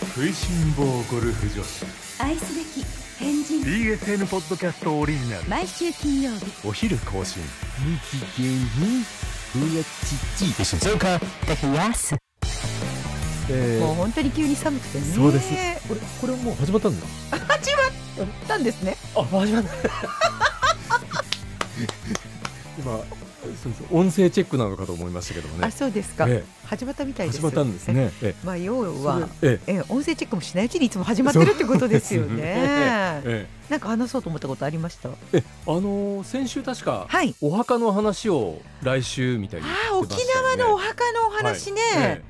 食いしん坊ゴルフ女子。愛すべき変人。BSN ポッドキャストオリジナル。毎週金曜日。お昼更新。日芸にうやちちそうか。やすえもう本当に急に寒くてね。そうです。これこれもう始まったんだ。始まったんですね。あ始まった。今そうそう音声チェックなのかと思いましたけどもあ、ねそうですか。え始まったみたいです。え始まったんです。ねえまあ要えは。えええ音声チェックもしないうちにいつも始まってるってことですよね。えなんか話そうと思ったことありました？ええあのー先週確かはい。お墓の話を来週みたいにああ、沖縄のお墓のお話ね。え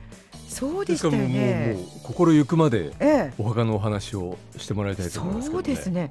そうえでしたよもうもうね。もう心ゆくまでええ。お墓のお話をしてもらいたいと思いますねそうですね。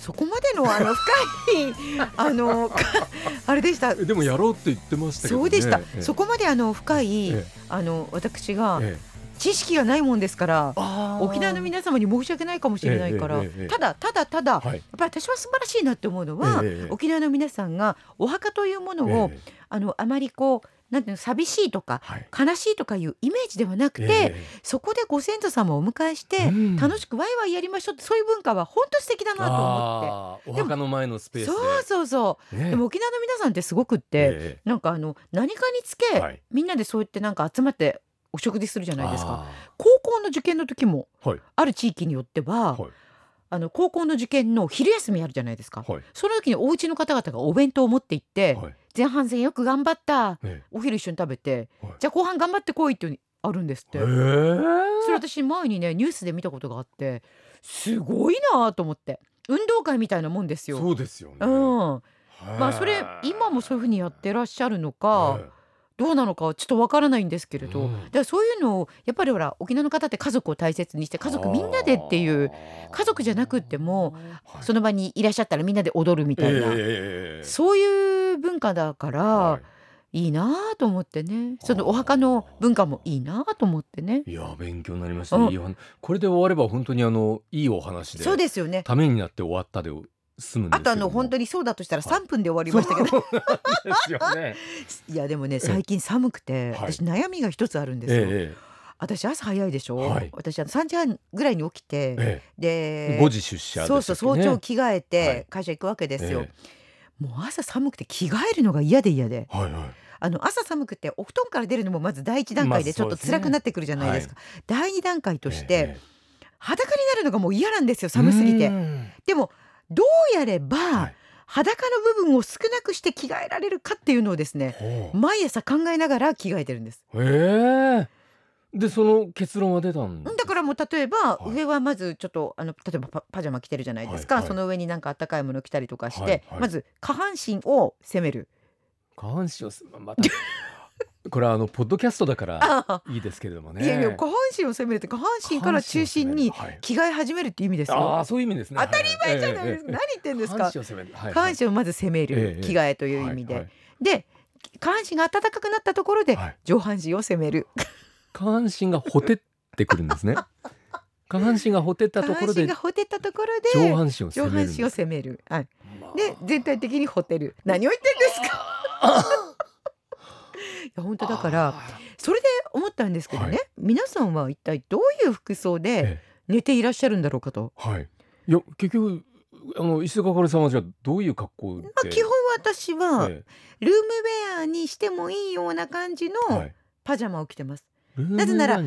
そこまでのあの 深いあのか あれでした。えでもやろうって言ってましたね。そうでした。え。え。そこまであの深いえあの私がええ。知識がないもんですから。沖縄の皆様に申し訳ないかもしれないから、ただただただ、はい。やっぱり私は素晴らしいなって思うのは、沖縄の皆さんがお墓というものを、ええ。あのあまりこうなんていうの寂しいとかはい。悲しいとかいうイメージではなくて、ええ。そこでご先祖様をお迎えして、うん。楽しくワイワイやりましょうってそういう文化は本当素敵だなと思あーお墓の前のスペースで。ってそうそうそう、ね。でも沖縄の皆さんってすごくって、ええ。なんかあの何かにつけ、はい。みんなでそうやってなんか集まってお食事するじゃないですか。あ高校の受験の時もーはい。ある地域によっては、はい。あの高校の受験の昼休みあるじゃないですか、はい。その時にお家の方々がお弁当を持って行って、はい前半戦よく頑張った。えお昼一緒に食べて、はい。じゃあ後半頑張ってこいっていうのあるんですって、ええ。それ私前にねニュースで見たことがあってすごいなと思って。運動会みたいなもんですよ。そうですよね。うん、まあそれ今もそういうふうにやってらっしゃるのか、どうなのかはちょっとわからないんですけれど、うん。だからそういうのをやっぱりほら沖縄の方って家族を大切にして家族みんなでっていう家族じゃなくってもその場にいらっしゃったらみんなで踊るみたいな、ええ。そういう文化だから、はい。い、いなと思ってね。そのお墓の文化もいいなと思ってね。いや勉強になりましたうん。ねいいお話これで終われば本当にあのいいお話でそうですよね。ためになって終わったで済むあとあの本当ににそうだとしたら3分で終わりましたけど、ですよね。いやでもね最近寒くて、はい。私悩みが一つあるんですよ。え私朝早いでしょ、はい。私あの3時半ぐらいに起きて、ええ。でえ5時出社でそうそう早朝着替えはい。て会社行くわけですよ、えもう朝寒くて着替えるのが嫌で嫌で。はいはい。あの朝寒くてお布団から出るのもまず第一段階でちょっと辛くなってくるじゃないですか、第二段階として、ええ裸になるのがもう嫌なんですよ寒すぎて。うん。でもどうやれば、はい。裸の部分を少なくして着替えられるかっていうのをですね毎朝考えながら着替えてるんです。へえでその結論は出たんだからもう例えば、はい。上はまずちょっとあの例えばパパジャマ着てるじゃないですか、はいはい。その上になんかあったかいもの着たりとかして、はいはい。まず下半身を攻める。下半身をすまた これはあのポッドキャストだからあいいですけれどもね。いやいや下半身を攻めるって下半身から中心に着替え始めるっていう意味ですあよ。あそういう意味ですね。当たり前じゃないです。か、ええ何言ってんですか？下半身を攻める。はい下半身をまず攻める、ええ。着替えという意味で、はいはい。で下半身が暖かくなったところではい。上半身を攻める、下半身がほてってくるんですね。下半身がほてったところで身がほてったところで上半身を上攻めるんです。半身を攻める、はい、まあ。で全体的にほてる。何を言ってんですか？いや本当だからあそれで思ったんですけどね、はい。皆さんは一体どういう服装ーでえ寝ていらっしゃるんだろうかと、えはい。いや結局あの石塚かかるさんはじゃあどういう格好で、まあ、基本私はえルームウェアにしてもいいような感じのい。パジャマを着てます、なぜなら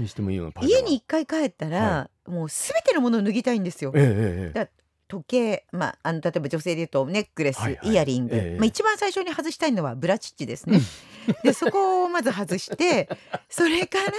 家に一回帰ったら、はもうすべてのものを脱ぎたいんですよ。ええ時計、まあ、あの例えば女性で言うとネックレス、はいはい。イヤリング、ええまあ、一番最初に外したいのはブラチッチですね。でそこをまず外して それから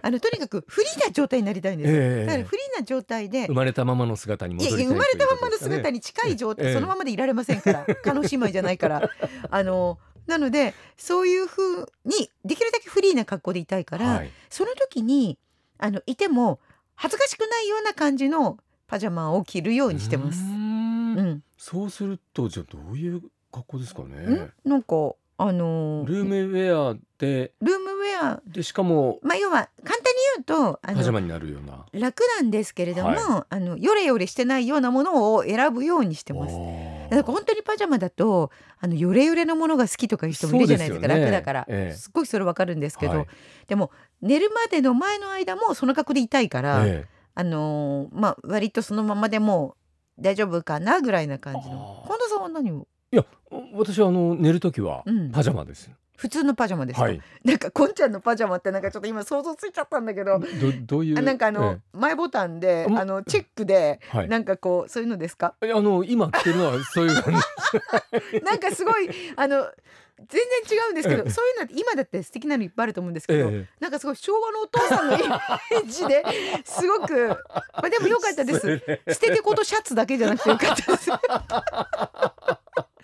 あのとにかくフリーな状態になりたいんですよ。ええだからフリーな状態で生まれたままの姿にい戻りたいやいや生まれたままの姿に近い状態、ええ。そのままでいられませんから。叶姉妹じゃないから。あのなのでそういうふうにできるだけフリーな格好でいたいから、はい。その時にあのいても恥ずかしくないような感じのパジャマを着るようにしてます。う。ーん。うん、そうするとじゃあどういう格好ですかね。ん？なんかあのールームウェアでルームウェアでしかもまあ要は簡単に言うとあのパジャマになるような。楽なんですけれども、はあのヨレヨレしてないようなものを選ぶようにしてます。あなんか本当にパジャマだとあのヨレヨレのものが好きとかいう人もいるじゃないですかね楽だから、ええ。すっごいそれわかるんですけど、はい。でも寝るまでの前の間もその格好でいたいから、ええ。あのーまあ割とそのままでも大丈夫かなぐらいな感じの。近藤さんは何を？いや私はあの寝る時はうん。パジャマです、普通のパジャマですか、はい。なんかこんちゃんのパジャマってなんかちょっと今想像ついちゃったんだけど。どどういう？あなんかあの、え前ボタンでうんあのチェックで、えはい。なんかこうそういうのですか？あの今着てるのはそういう感じ。なんかすごいあの全然違うんですけど、ええ。そういうのって今だって素敵なのいっぱいあると思うんですけど、えなんかすごい昭和のお父さんのイメージですごく、まあ、でもよかったです。捨ててことシャツだけじゃなくてよかったです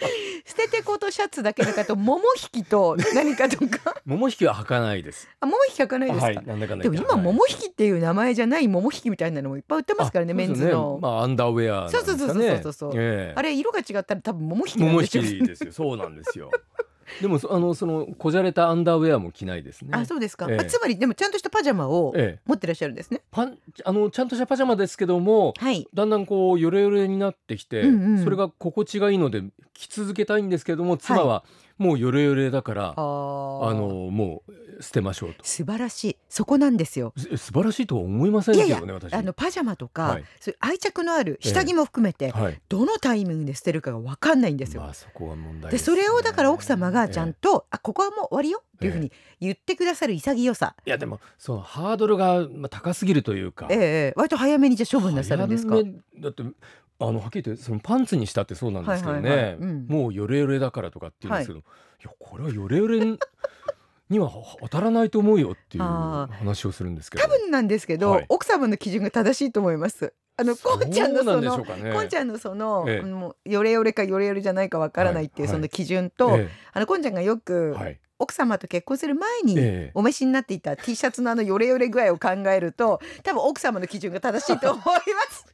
捨ててことシャツだけだかと桃引きと何かとか。桃引きは履かないです。あ桃引き履かないですか、はいなんだかでも今桃引きっていう名前じゃない桃引きみたいなのもいっぱい売ってますからねあメンズの、まあアンダーウェアね。そうそうそうそうそうええ。あれ色が違ったら多分桃引きなん桃引でしょうきですよ。そうなんですよ でもそあのそのこじゃれたアンダーウェアも着ないですね。あそうですか、ええ。あつまりでもちゃんとしたパジャマをええ。持ってらっしゃるんですね。パンあのちゃんとしたパジャマですけどもはい。だんだんこうヨレヨレになってきて、うんうん。それが心地がいいので着続けたいんですけども妻はもうヨレヨレだから、あのもう捨てましょうと。素晴らしい。そこなんですよ。す素晴らしいとは思いませんけどね私。あのパジャマとか、はい。そう愛着のある下着も含めて、はい。どのタイミングで捨てるかが分かんないんですよ。まあそこは問題ですそれをだから奥様がちゃんえと、あここはもう終わりよっていうふうに言ってくださる潔さ、えいやでもそのハードルがまあ高すぎるというか。ええええ。割と早めにじゃあ処分なさるんですか？だってあのはっきり言ってそのパンツにしたってそうなんですけどね、はいはいはい。うん。もうヨレヨレだからとかって言うんですけど、い、やこれはヨレヨレには当たらないと思うよっていうあ話をするんですけど。多分なんですけど、はい。奥様の基準が正しいと思います。あのこんちゃんのそのこんちゃんのその、ええ。もうヨレヨレかヨレヨレじゃないかわからないっていうはい。その基準と、えあのこんちゃんがよく、えはい。奥様と結婚する前に、ええ。お召しになっていた T シャツのあのヨレヨレ具合を考えると多分奥様の基準が正しいと思います。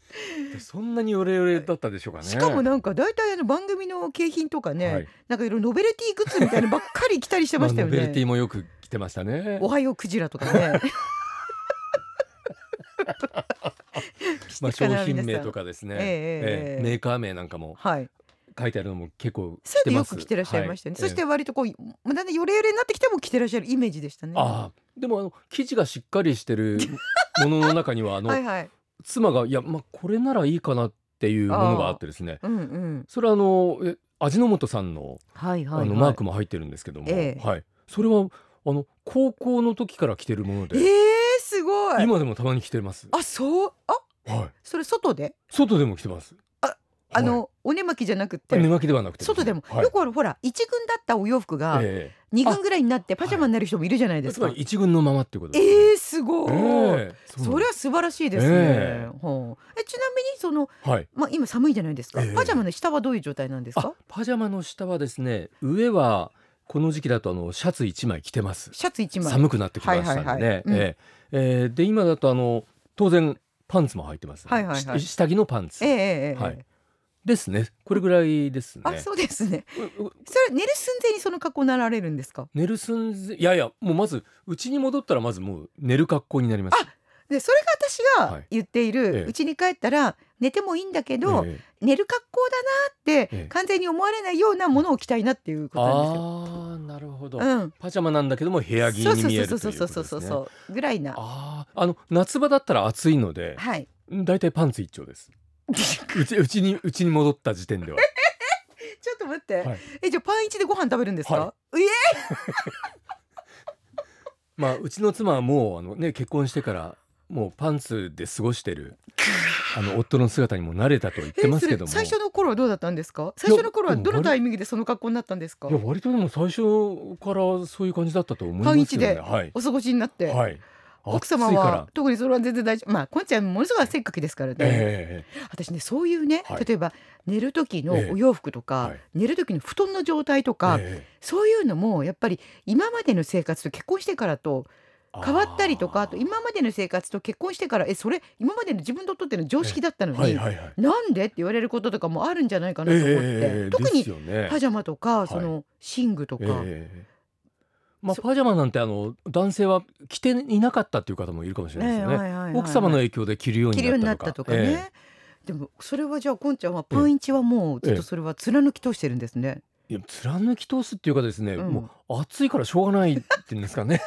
でそんなにヨレヨレだったでしょうかねしかもなんか大体あの番組の景品とかね、はいなんかいろいろノベルティグッズみたいなのばっかり着たりしてましたよあノベルテね。ィもよく着てましたねおはようクジラとかね。まあ商品名とかですね、ええええええメーカー名なんかもはい。書いてあるのも結構着てますく着てらっしゃいましたよね。はいそして割とこう、まあ、だんだんヨレヨレになってきても着てらっしゃるイメージでしたね。ああでもあの生地がしっかりしてるものの中にはあの、はいはい。妻がいやまあこれならいいかなっていうものがあってですねうんうん。それはあのえ味の素さんの,、はいはい、はい。あのマークも入ってるんですけども、ええはい、それはあの高校の時から着てるもので、えー、すごい。今でもたまに着てます。あ、そう？あ、はい、それ外で？外でも着てます。あの、お寝巻きじゃなくて。寝巻きではなくて外でも、はいよくあるほら一軍だったお洋服がえ二軍ぐらいになってパジャマになる人もいるじゃないえですか。つまり一軍のままっていうことえです、ごい。ええそれは素晴らしいですね。えちなみにそのはい。まあ今寒いじゃないですか。ええパジャマの下はどういう状態なんですあか。パジャマの下はですね上はこの時期だとあのシャツ一枚着てます。シャツ一枚。寒くなってきましたんでね。えええーで今だとあの当然パンツも履いてます、はいはいはいし下着のパンツ、ええええええはいですねこれぐらいですねあそうですね。ううそれ寝る寸前にその格好になられるんですか？寝る寸前いやいやもうまず家に戻ったらまずもう寝る格好になりますでそれが私がはい言っているええうち、に帰ったら寝てもいいんだけど、ええ寝る格好だなってええ完全に思われないようなものを着たいなっていうことなんですよ。ああなるほど、うん。パジャマなんだけども部屋着そうに見えるとそいううそうそうそうそうことですねそうぐらいな。あああの夏場だったら暑いのではい。だいたいパンツ一丁です うちうちにうちに戻った時点では ちょっと待って。はいえじゃあパン一でご飯食べるんですか？はえ？まあうちの妻はもうあのね結婚してからもうパンツで過ごしてるあの夫の姿にも慣れたと言ってますけども最初の頃はどうだったんですか？最初の頃はどのタイミングでその格好になったんですか？い。や割とでも最初からそういう感じだったと思いますよねパン一ではいお過ごしになって。はい奥様は特にそれは全然大丈夫。まあこんちゃんものすごいせっかきですからね、え私ねそういうね、はい。例えば寝る時のええ。お洋服とか、はい。寝る時の布団の状態とえか、えそういうのもやっぱり今までの生活と結婚してからとえ変わったりとかあとー今までの生活と結婚してからえそれ今までの自分にとっての常識だったのに、はいはいはい。なんでって言われることとかもあるんじゃないかなと思って、ええ特にパジャマとか、い。その寝具とか、ええまあそパジャマなんてあの男性は着ていなかったっていう方もいるかもしれないですよね、ねはいはいはいはい。奥様の影響で着るようにななったたとかね、でもそれはじゃあこんちゃんはパンイチはもうずっとそれは貫き通してるんですね。いや貫き通すっていうかですね、うん。もう暑いからしょうがないっていうんですかね。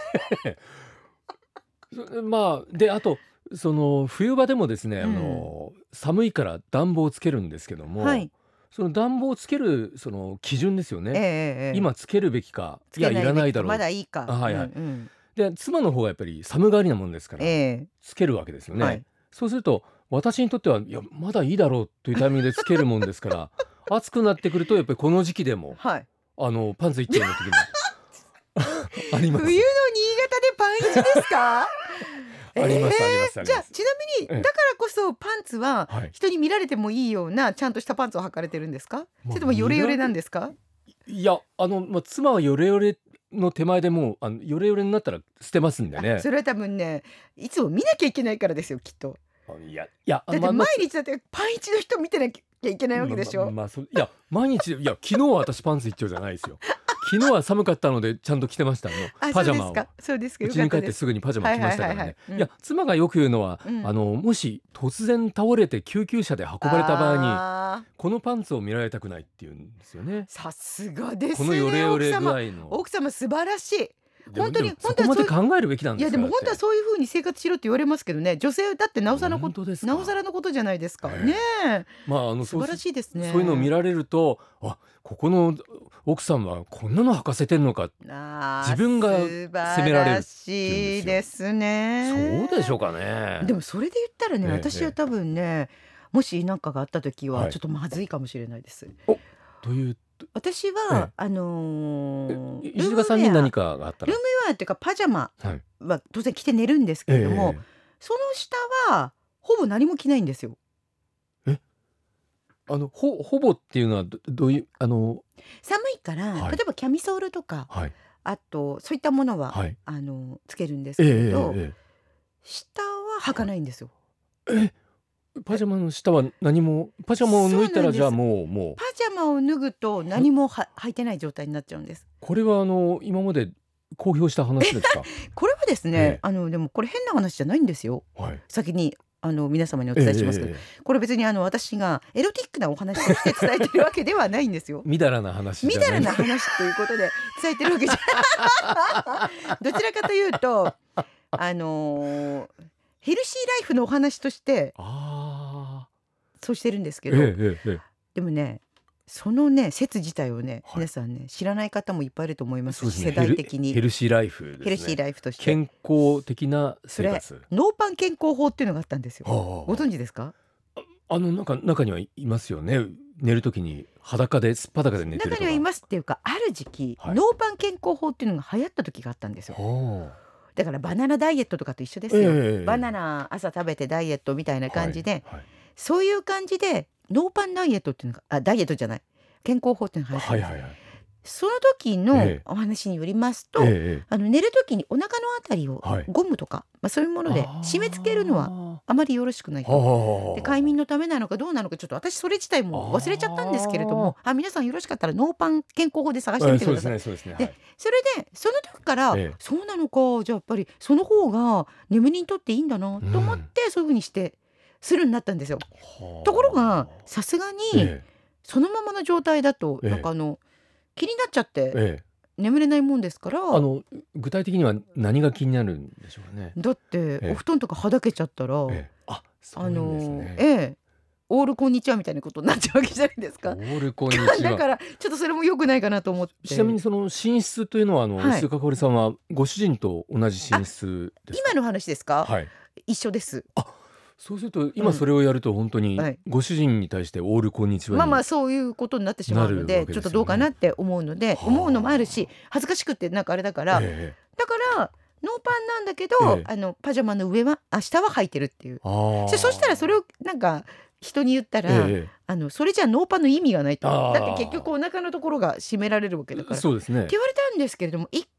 そまあであとその冬場でもですね、あの寒いから暖房をつけるんですけども、はい。その暖房をつけるその基準ですよね。ええ今つけるべきかいやいらないだろうまだいいか。あはいはいうんうんで妻の方がやっぱり寒がりなもんですから、えつけるわけですよね、はいそうすると私にとってはいやまだいいだろうというタイミングでつけるもんですから 暑くなってくるとやっぱりこの時期でもえはい。あのパンツ一丁の時も あります冬の新潟でパンイチですか？ありますありますありますじゃあちなみにええだからこそパンツははい人に見られてもいいようなちゃんとしたパンツを履かれてるんですか？まあそれともヨレヨレなんですか？いやあの、まあ、妻はヨレヨレの手前でもうあのヨレヨレになったら捨てますんでねそれは多分ねいつも見なきゃいけないからですよきっと。あいやいやだって毎日だってパンイチの人見てなきゃいけないわけでしょ？まあまあいや毎日いや昨日は私パンツ一丁じゃないですよ昨日は寒かったのでちゃんと着てましたの パジャマをそうですか。そうですか。うちに帰ってす。すぐにパジャマ着ましたからね。はいや妻がよく言うのは、うんあのもし突然倒れて救急車で運ばれた場合にこのパンツを見られたくないっていうんですよね。さすがですね。このヨレヨレ具合の。奥様素晴らしい。本当にでもそこまで考えるべきなんいやですからでも本当はそういう風に生活しろって言われますけどね女性だってなおさらのこ本当ですかなおさらのことじゃないですかええねえまああの素晴らしいですねそういうのを見られるとあここの奥さんはこんなの履かせてんのか。自分が素晴らしいですね。そうでしょうかね。でもそれで言ったらね、ええ私は多分ねもし何かがあった時ははい。ちょっとまずいかもしれないです、という？私は、あのーえ石塚さんに何かかがあったら？ルーム。ウェアっていうかパジャマはいは当然着て寝るんですけれども、ええ。その下はほぼ何も着ないんですよあのほほぼっていうのはどどういうあの寒いから、はい。例えばキャミソールとかはい。あとそういったものは、はい。あのつけるんですええけれど、え。下は履かないんですよ。えええパジャマの下は何もパジャマを脱いたらじゃあもうもう。パジャマを脱ぐと何もは履いてない状態になっちゃうんです。これはあの今まで公表した話ですか？これはですね、ええ。あのでもこれ変な話じゃないんですよ。はい。先にあの皆様にお伝えしますけど、ええこれ別にあの私がエロティックなお話として伝えてるわけではないんですよ。みだらな話。みだらな話ということで伝えてるわけじゃどちらかというとあのーヘルシーライフのお話としてあそうしてるんですけど、ええええ。でもねそのね説自体をね、はい皆さんね知らない方もいっぱいいると思いえ。ますし、ね。世代的にヘルシーライフですね。ヘルシーライフとして健康的な生活。ノーパン健康法っていうのがあったんですよ。はあご存知ですか？あのなんか中にはいますよね。寝るときに裸ですっぱだかで寝てる。中にはいますっていうかある時期、はいノーパン健康法っていうのが流行った時があったんですよはあ。だからバナナダイエットとかと一緒ですよ、ええバナナ朝食べてダイエットみたいな感じで、はいはいそういう感じでノーパンダイエットっていうのがあダイエットじゃない健康法っていうのが流行ったんですよはいはいはい。その時のええお話によりますと、ええええあの寝る時にお腹のあたりをはいゴムとか、まあ、そういうもので締め付けるのははあまりよろしくないと。はあ。で快眠のためなのかどうなのかちょっと私それ自体も忘れちゃったんですけれどもあ皆さんよろしかったらノーパン健康法で探してみてください。そうですねね。ではいそれでその時から、ええそうなのかじゃあやっぱりその方が眠りにとっていいんだなと思って、そういうふうにしてするようになったんですよ。はあところがさすがにえそのままの状態だと、ええなんかあの気になっちゃってえええ眠れないもんですからあの具体的には何が気になるんでしょうかね。だって、ええお布団とかはだけちゃったら、ええあそうですのね。ええオールこんにちはみたいなことになっちゃうわけじゃないですかオ。ールこんにち だかは。らちょっとそれも良くないかなと思ってちなみにその寝室というのはあのはい石塚香織さんはご主人と同じ寝室ですか？今の話ですか、はい。一緒ですそうすると今それをやると本当にはい。ご主人に対してオールこんにちはに。まあまあそういうことになってしまうのでね。ちょっとどうかなって思うのではあ。思うのもあるし恥ずかしくてなんかあれだから、ええだからノーパンなんだけど、ええ。あのパジャマの上はあ下は履いてるっていう。そそしたらそれをなんか人に言ったら、えあのそれじゃノーパンの意味がないと。だって結局お腹のところが締められるわけだから。そうですね。言われたんですけれども一回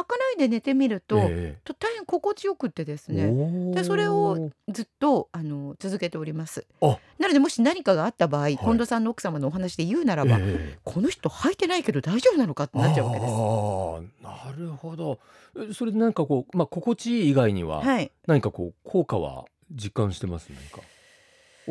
履かないで寝てみると、えと大変心地よくってですえねでそれをずっとあの続けております。あ。なのでもし何かがあった場合、近藤さんの奥様のお話で言うならば、ええ。この人履いてないけど大丈夫なのかってなっちゃうわけです。ああなるほど。えそれでなんかこうまあ心地いい以外にははい、何かこう効果は実感してます？何か。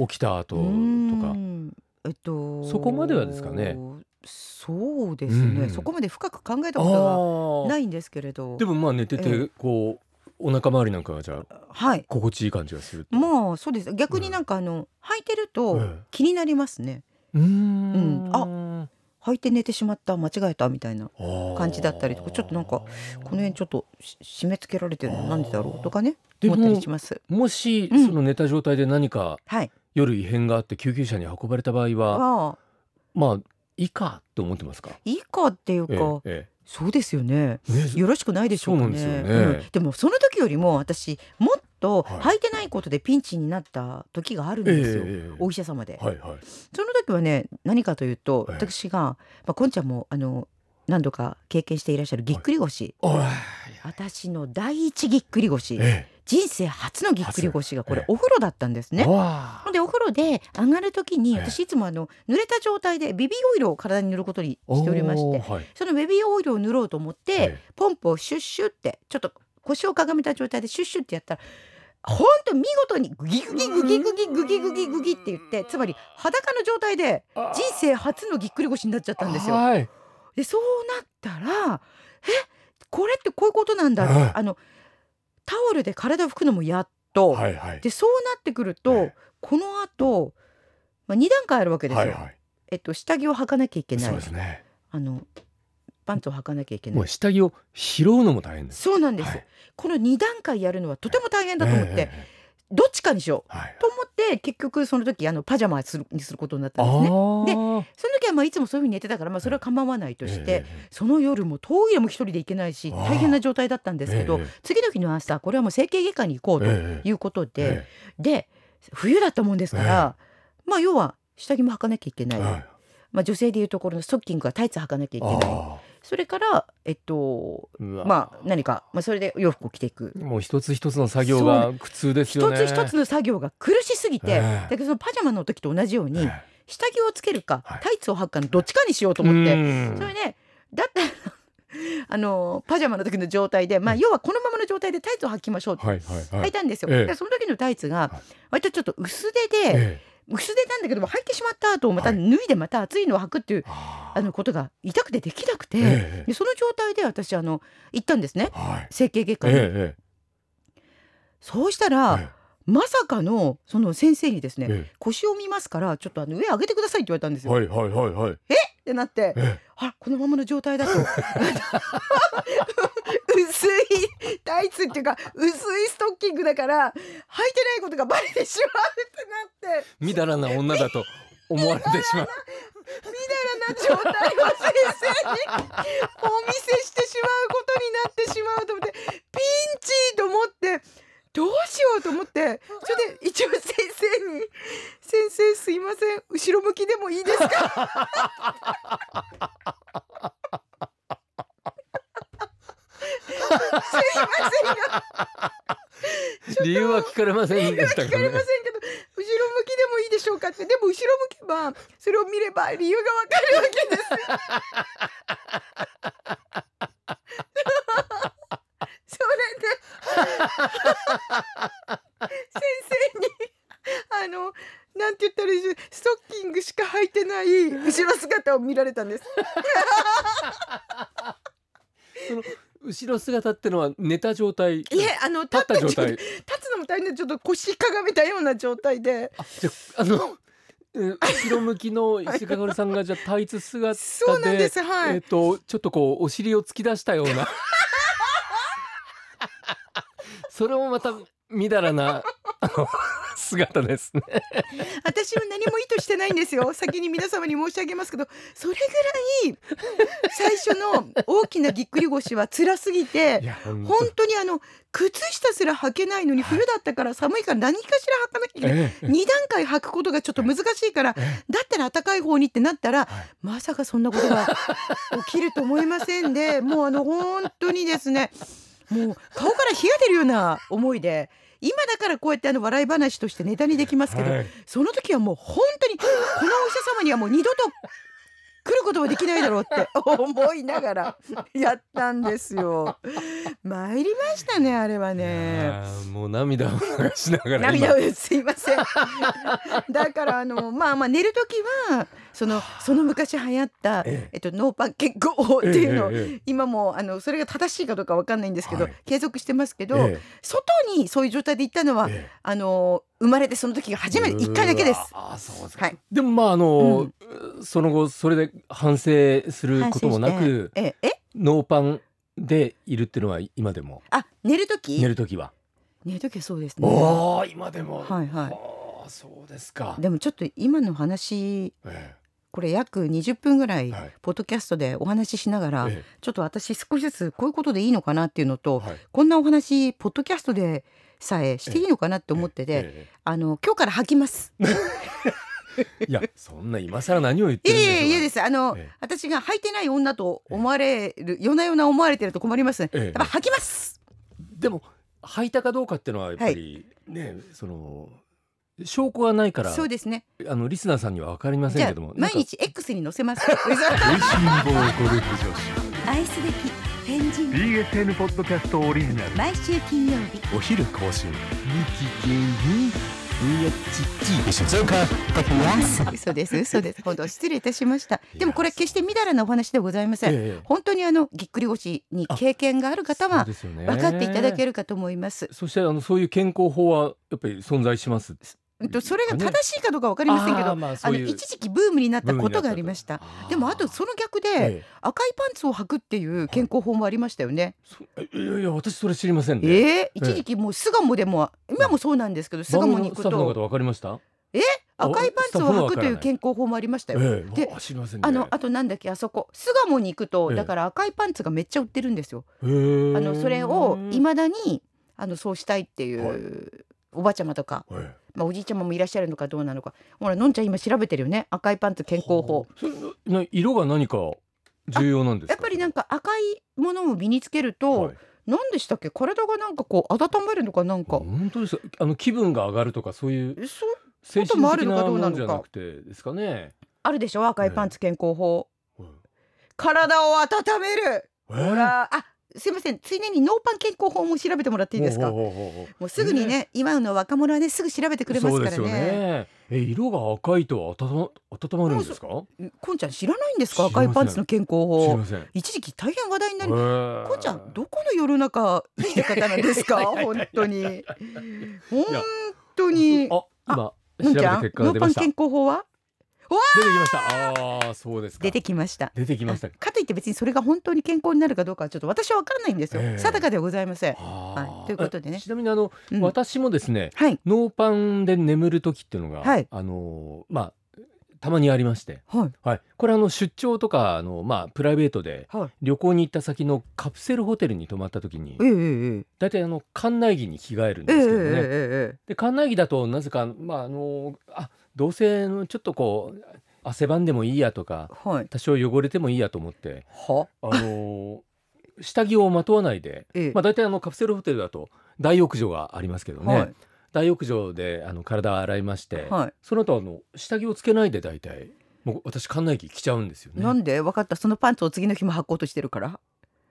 起きた後とか。ん。えっとそこまではですかね。そうですね、うんそこまで深く考えたことああ。がないんですけれど。でもまあ寝てえてこうお腹周りなんかがじゃあはい。心地いい感じがすると。まあそうです。逆になんかあの、履いてるとええ。気になりますね。うーん。あ履いて寝てしまった。間違えた。みたいなあ感じだったりとか。ちょっとなんかこの辺ちょっとし締め付けられてる。のなんでだろう？とかね。で思ったりもします。もしうん。その寝た状態で何かはい。夜異変があって救急車に運ばれた場合はああまあいいかと思ってますか？いいかっていうか、ええそうですよね。ええねよろしくないでしょうかね。でね。うん。でもその時よりも私もっとはい。履いてないことでピンチになった時があるんええですよ。ええお医者様で、はいはい。その時はね何かというとええ。私が、まあ、こんちゃんもあの何度か経験していらっしゃるぎっくり腰、おい。私の第一ぎっくり腰。え人生初のぎっくり腰がこれええ。お風呂だったんですえ。ね。でお風呂で上がる時にええ。私いつもあの濡れた状態でベビーオイルを体に塗ることにしておりましてはい。そのベビーオイルを塗ろうと思って、えポンプをシュッシュってちょっと腰をかがめた状態でシュッシュってやったらほんと見事にグギグギグギグギグギグギグギって言ってつまり裸の状態であ人生初のぎっくり腰になっちゃったんですよ。はい。でそうなったらえこれってこういうことなんだ、はいあのタオルで体拭くのもやっと、はいはい。でそうなってくると、ええこの後、まあ2段階あるわけですよ。はいはい。えっと下着を履かなきゃいけなそういですね。あのパンツを履かなきゃいけないもう下着を拾うのも大変です。そうなんです、はいこの2段階やるのはとても大変だと思って、ええええどっちかにしよう。はい。と思って結局その時あのパジャマするにすることになったんですね。でその時はまあいつもそういうふうに寝てたからまあそれは構わないとして、その夜もトイレも一人で行けないし大変な状態だったんですけど、ええ。次の日の朝これはもう整形外科に行こうとええ。いうことで、えで冬だったもんですから、まあ要は下着も履かなきゃいけないまあ、女性でいうところのストッキングがタイツ履かなきゃいけない。あそれからえっとまあ何か、まあ、それでお洋服を着ていく。もう一つ一つの作業が苦痛ですよね。一つ一つの作業が苦しすぎて、ええ。だけどそのパジャマの時と同じように、え下着をつけるか、はい。タイツを履くかのどっちかにしようとえ思って、うん。それでだったら あのパジャマの時の状態で、まあ、要はこのままの状態でタイツを履きましょうってはいはいはい。履いたんですよ。その時のタイツがはい。割とちょっと薄手で、え薄手なんだけども履いてしまった後またはい。脱いでまた暑いのを履くっていう、ああのことが痛くてできなくて、ええ。でその状態で私あの行ったんですね。はい。整形外科えに。えそうしたら、えまさかのその先生にですね、ええ腰を見ますからちょっとあの上上げてくださいって言われたんですよ。えはいはいはいはい。ってなって、えあこのままの状態だと 薄いタイツっていうか薄いストッキングだから履いてないことがバレてしまうってなってえみだらな女だと思われてしまう。みたいな状態を先生にお見せしてしまうことになってしまうと思ってピンチと思ってどうしようと思ってそれで一応先生に「先生すいません後ろ向きでもいいですか? 」すいませんが理由は聞かれませんでしたかね聞かられません。けど後ろ向きでもいいでしょうかってでも後ろ向けばそれを見れば理由がわかるわけです。それで先生にあのなんて言ったらいいでしょうストッキングしか履いてない後ろ姿を見られたんです。その後ろ姿ってのは寝た状態。いえあの立立った状態。立つのも大変でちょっと腰かがめたような状態で。あじゃああの。え後ろ向きの 石川さんがじゃあタイツ姿でそうなんですはいえっ、とちょっとこうお尻を突き出したような それもまたみだらなあの姿ですね。私は何も意図してないんですよ。先に皆様に申し上げますけどそれぐらい最初の大きなぎっくり腰は辛すぎて本当。にあの靴下すら履けないのに冬だったから寒いから何かしら履かなきゃいけない。ええ2段階履くことがちょっと難しいからえ。だったら暖かい方にってなったらはい。まさかそんなことが 起きると思いませんでもうあの本当にですねもう顔から火が出るような思いで今だからこうやってあの笑い話としてネタにできますけど、はいその時はもう本当にこのお医者様にはもう二度と来ることもできないだろうって 思いながらやったんですよ。参りましたねあれはいね。もう涙を流しながら今涙をすいません。だからあのまあまあ寝る時はそのその昔流行ったええ。っとノーパン結構法っていうのをええええ今もあのそれが正しいかどうかわかんないんですけど、はい。継続してますけど、え外にそういう状態で行ったのは、ええ。あの生まれてその時が初めて一回だけです。あそうですか、はい。でもまああの、その後それで反省することもなくええ？ノーパンでいるっていうのは今でも？あ寝る時？寝る時は、寝る時はそうですね。おお今でも。はいはい。そうですか、でもちょっと今の話えこれ約20分ぐらいえはい。ポッドキャストでお話ししながら、えちょっと私少しずつこういうことでいいのかなっていうのえと、はい。こんなお話ポッドキャストでさえしていいのかなって思ってて、えあの今日から吐きます。ええいやそんな今更何を言っていえるんでしょうか。いえいえです。あの、ええ。私が履いてない女と思われる、夜な夜な思われてると困ります。やっえ。えぱ履きます。でも履いたかどうかっていうのはやっぱり、ねその証拠がないからそうですね。あのリスナーさんには分かりませんけども毎日 X に載せます。食いしん坊ゴルフ女子。愛すべき天神 BSN ポッドキャストオリジナル毎週金曜日。お昼更新。嘘です。嘘です。本当失礼いたしました。でもこれ決してみだらなお話ではございません、ええ本当にあのぎっくり腰に経験がある方そうはですよね。分かっていただけるかと思います、そしてあのそういう健康法はやっぱり存在します？それが正しいかどうかわかりませんけど、あの一時期ブームになったことがありました。でもあとその逆で、ええ。赤いパンツを履くっていう健康法もありましたよね、そいやいや私それ知りませんね。ええ一時期もう巣鴨でも今もそうなんですけど巣鴨に行くと。分かりました？赤いパンツを履くという健康法もありましたよ、ええ。であ知りませんね。あのあとなんだっけあそこ。巣鴨に行くとええ。だから赤いパンツがめっちゃ売ってるんですよ。あのそれを未だにあのそうしたいっていう、はいおばちゃまとか、えまあ、おじいちゃまもいらっしゃるのかどうなのか。ほらのんちゃん今調べてるよね。赤いパンツ健え康法。それな色が何か重要なんですか？やっぱりなんか赤いものを身につけると、はい。なんでしたっけ？体がなんかこう温まるのかなんか、本当ですか？あの気分が上がるとかそういうそう精神こともある的なものかどうなのか。のじゃなくてですかね？あるでしょ？赤いパンツ健康法、はい。体を温める。えほら。あすいません。ついでにノーパン健康法も調べてもらっていいですか？もうすぐにね、今の若者はねすぐ調べてくれますからね。ね。え色が赤いと温ま温まるんですか？うんこんちゃん知らないんですか？赤いパンツの健康法。一時期大変話題になり、ここんちゃんどこの世の中生きてる方なんですか？本当に。本当に。あ今の調べたんちゃん？結果が出ました。ノーパン健康法は？出てきました。ああーそうですか。出てきました。出てきました。かといって別にそれが本当に健康になるかどうかはちょっと私は分からないんですよ。ええ。定かではございません。ははい。ということでね。ちなみにあの、うん。私もですねはい。ノーパンで眠る時っていうのが、はい。あのまあたまにありまして、はい。はい、これあの出張とかあの、まあ、プライベートではい。旅行に行った先のカプセルホテルに泊まった時に大体あの館内着に着替えるんですけどね、ええ。で館内着だとなぜか、まあ、あのあどうせちょっとこう汗ばんでもいいやとかはい。多少汚れてもいいやと思っては？あの下着をまとわないで、ええまあ、大体あのカプセルホテルだと大浴場がありますけどね、はい大浴場であの体を洗いまして、はい。その後あの下着をつけないで大体もう私館内着着ちゃうんですよね。なんで？分かったそのパンツを次の日も履こうとしてるから。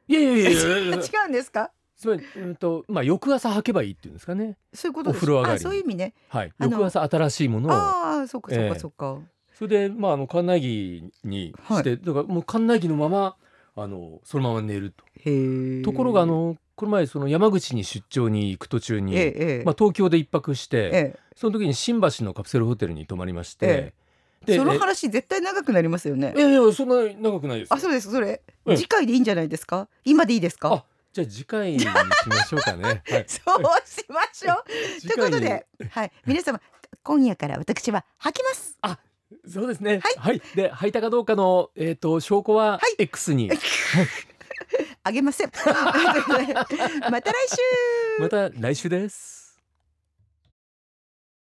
いやいやいやいや 違うんですか？つまり、うんとまあ、翌朝履けばいいっていうんですかね。そういうことお風呂上がりそういう意味ね。はい、翌朝新しいものをああ、そうかそうええかそうか。それで、まあ、あの館内着にして、だからもう館内着のままあのそのまま寝ると。へえ。ところがあのこの前その山口に出張に行く途中に、まあ、東京で一泊して、ええその時に新橋のカプセルホテルに泊まりまして、そのえ話絶対長くなりますよねい。やいやそんな長くないですよあ、そうですそれ。ええ次回でいいんじゃないですか？今でいいですか？あじゃあ次回にしましょうかね。はい、そうしましょう。と次いうことで、はい、皆様今夜から私は履きます。そうですね。はい。で履いたかどうかのえっ、と証拠は X に、あげません。また来週。また来週です。